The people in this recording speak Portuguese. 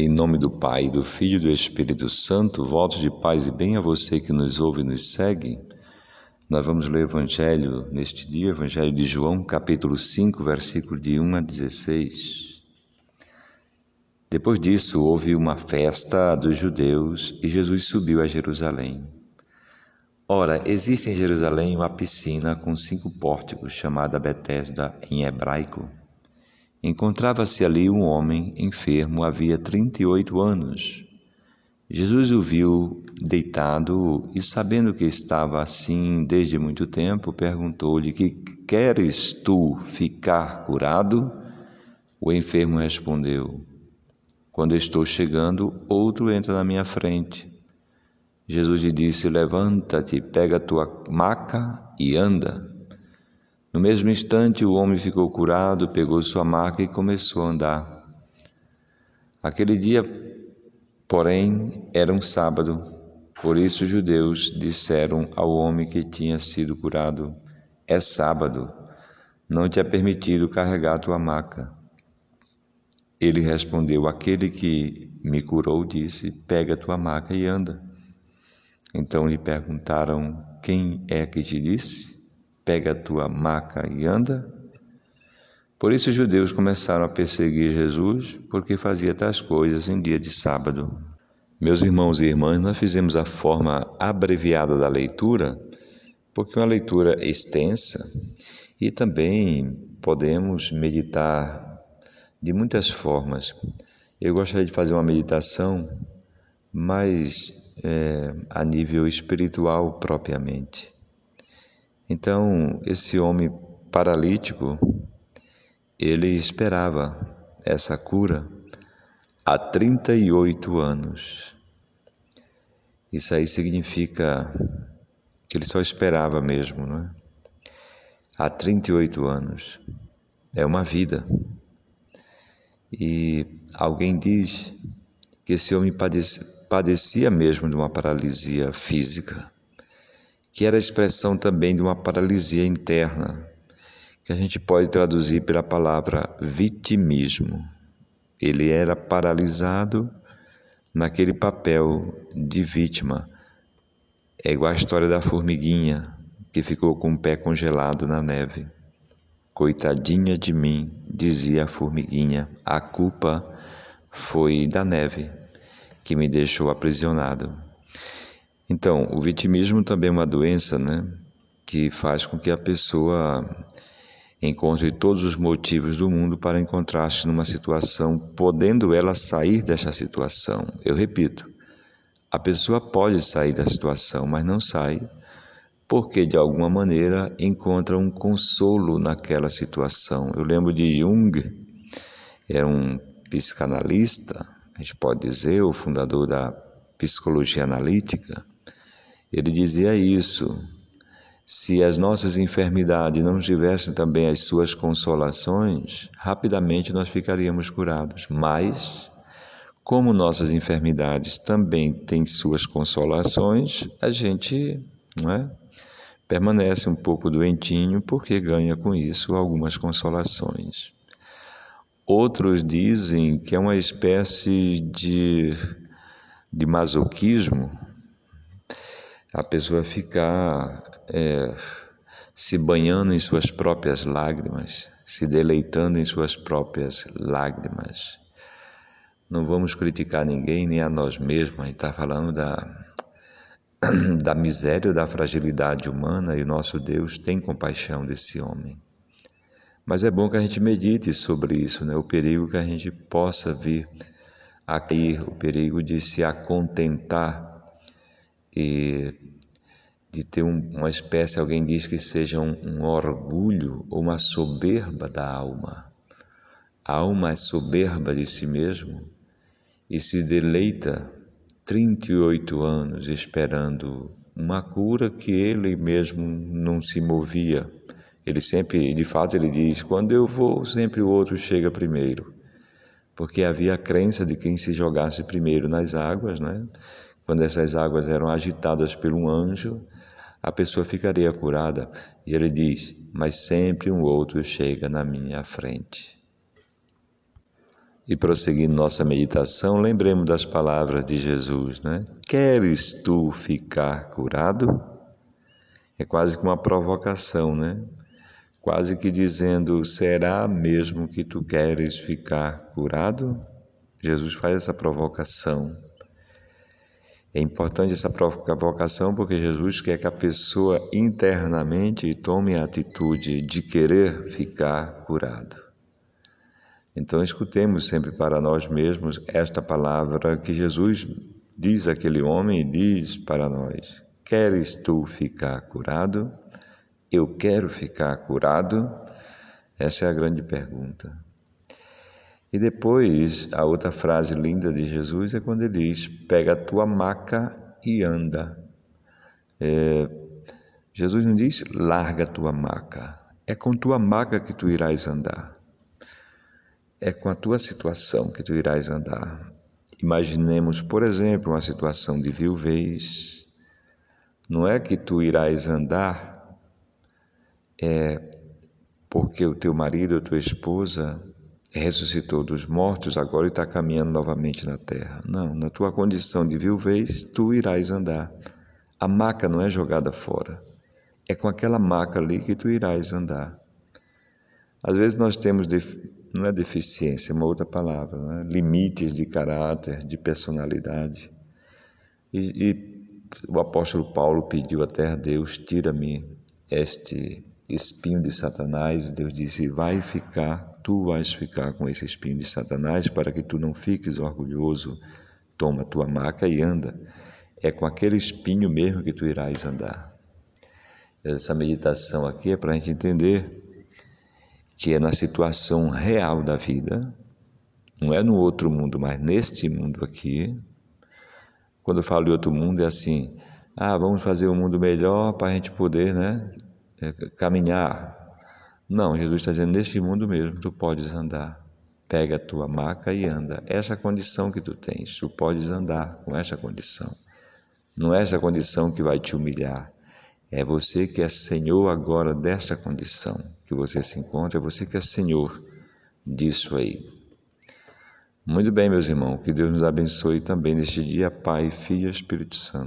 Em nome do Pai, do Filho e do Espírito Santo, votos de paz e bem a você que nos ouve e nos segue. Nós vamos ler o Evangelho neste dia, Evangelho de João, capítulo 5, versículo de 1 a 16. Depois disso, houve uma festa dos judeus e Jesus subiu a Jerusalém. Ora, existe em Jerusalém uma piscina com cinco pórticos, chamada Betesda em hebraico. Encontrava-se ali um homem enfermo havia trinta e oito anos. Jesus o viu deitado e, sabendo que estava assim desde muito tempo, perguntou-lhe: Que queres tu ficar curado? O enfermo respondeu: Quando estou chegando, outro entra na minha frente. Jesus lhe disse: Levanta-te, pega a tua maca e anda. No mesmo instante, o homem ficou curado, pegou sua maca e começou a andar. Aquele dia, porém, era um sábado, por isso os judeus disseram ao homem que tinha sido curado: É sábado, não te é permitido carregar tua maca. Ele respondeu: Aquele que me curou disse: Pega tua maca e anda. Então lhe perguntaram: Quem é que te disse? Pega a tua maca e anda? Por isso os judeus começaram a perseguir Jesus, porque fazia tais coisas em dia de sábado. Meus irmãos e irmãs, nós fizemos a forma abreviada da leitura, porque é uma leitura extensa e também podemos meditar de muitas formas. Eu gostaria de fazer uma meditação mais é, a nível espiritual propriamente. Então, esse homem paralítico, ele esperava essa cura há 38 anos. Isso aí significa que ele só esperava mesmo, não é? Há 38 anos. É uma vida. E alguém diz que esse homem padecia mesmo de uma paralisia física que era a expressão também de uma paralisia interna, que a gente pode traduzir pela palavra vitimismo. Ele era paralisado naquele papel de vítima. É igual a história da formiguinha que ficou com o pé congelado na neve. Coitadinha de mim, dizia a formiguinha, a culpa foi da neve que me deixou aprisionado. Então, o vitimismo também é uma doença, né? Que faz com que a pessoa encontre todos os motivos do mundo para encontrar-se numa situação, podendo ela sair dessa situação. Eu repito, a pessoa pode sair da situação, mas não sai porque de alguma maneira encontra um consolo naquela situação. Eu lembro de Jung, era um psicanalista, a gente pode dizer, o fundador da psicologia analítica. Ele dizia isso: se as nossas enfermidades não tivessem também as suas consolações, rapidamente nós ficaríamos curados. Mas, como nossas enfermidades também têm suas consolações, a gente não é, permanece um pouco doentinho porque ganha com isso algumas consolações. Outros dizem que é uma espécie de, de masoquismo, a pessoa ficar é, se banhando em suas próprias lágrimas, se deleitando em suas próprias lágrimas. Não vamos criticar ninguém, nem a nós mesmos, a gente está falando da, da miséria, da fragilidade humana e nosso Deus tem compaixão desse homem. Mas é bom que a gente medite sobre isso, né? o perigo que a gente possa vir a cair, o perigo de se acontentar e de ter um, uma espécie, alguém diz que seja um, um orgulho ou uma soberba da alma. A alma é soberba de si mesmo e se deleita 38 anos esperando uma cura que ele mesmo não se movia. Ele sempre, de fato, ele diz: quando eu vou, sempre o outro chega primeiro. Porque havia a crença de quem se jogasse primeiro nas águas, né? Quando essas águas eram agitadas por um anjo, a pessoa ficaria curada. E ele diz: Mas sempre um outro chega na minha frente. E prosseguindo nossa meditação, lembremos das palavras de Jesus, né? Queres tu ficar curado? É quase que uma provocação, né? Quase que dizendo: será mesmo que tu queres ficar curado? Jesus faz essa provocação. É importante essa provocação porque Jesus quer que a pessoa internamente tome a atitude de querer ficar curado. Então, escutemos sempre para nós mesmos esta palavra que Jesus diz àquele homem e diz para nós: Queres tu ficar curado? Eu quero ficar curado? Essa é a grande pergunta. E depois, a outra frase linda de Jesus é quando ele diz: Pega a tua maca e anda. É, Jesus não diz: Larga a tua maca. É com tua maca que tu irás andar é com a tua situação que tu irás andar. Imaginemos, por exemplo, uma situação de viuvez. Não é que tu irás andar é porque o teu marido ou tua esposa ressuscitou dos mortos agora e está caminhando novamente na terra. Não, na tua condição de viuvez, tu irás andar. A maca não é jogada fora. É com aquela maca ali que tu irás andar. Às vezes nós temos não é deficiência, é uma outra palavra, né? limites de caráter, de personalidade. E, e, o apóstolo Paulo pediu até a Deus: tira-me este espinho de Satanás. Deus disse: vai ficar, tu vais ficar com esse espinho de Satanás, para que tu não fiques orgulhoso. Toma tua maca e anda. É com aquele espinho mesmo que tu irás andar. Essa meditação aqui é para a gente entender que é na situação real da vida, não é no outro mundo, mas neste mundo aqui. Quando eu falo de outro mundo, é assim: ah, vamos fazer um mundo melhor para a gente poder né, caminhar. Não, Jesus está dizendo: neste mundo mesmo, tu podes andar. Pega a tua maca e anda. Essa é a condição que tu tens, tu podes andar com essa condição. Não é essa condição que vai te humilhar, é você que é Senhor agora desta condição que você se encontra, é você que é Senhor disso aí. Muito bem, meus irmãos, que Deus nos abençoe também neste dia, Pai, Filho e Espírito Santo.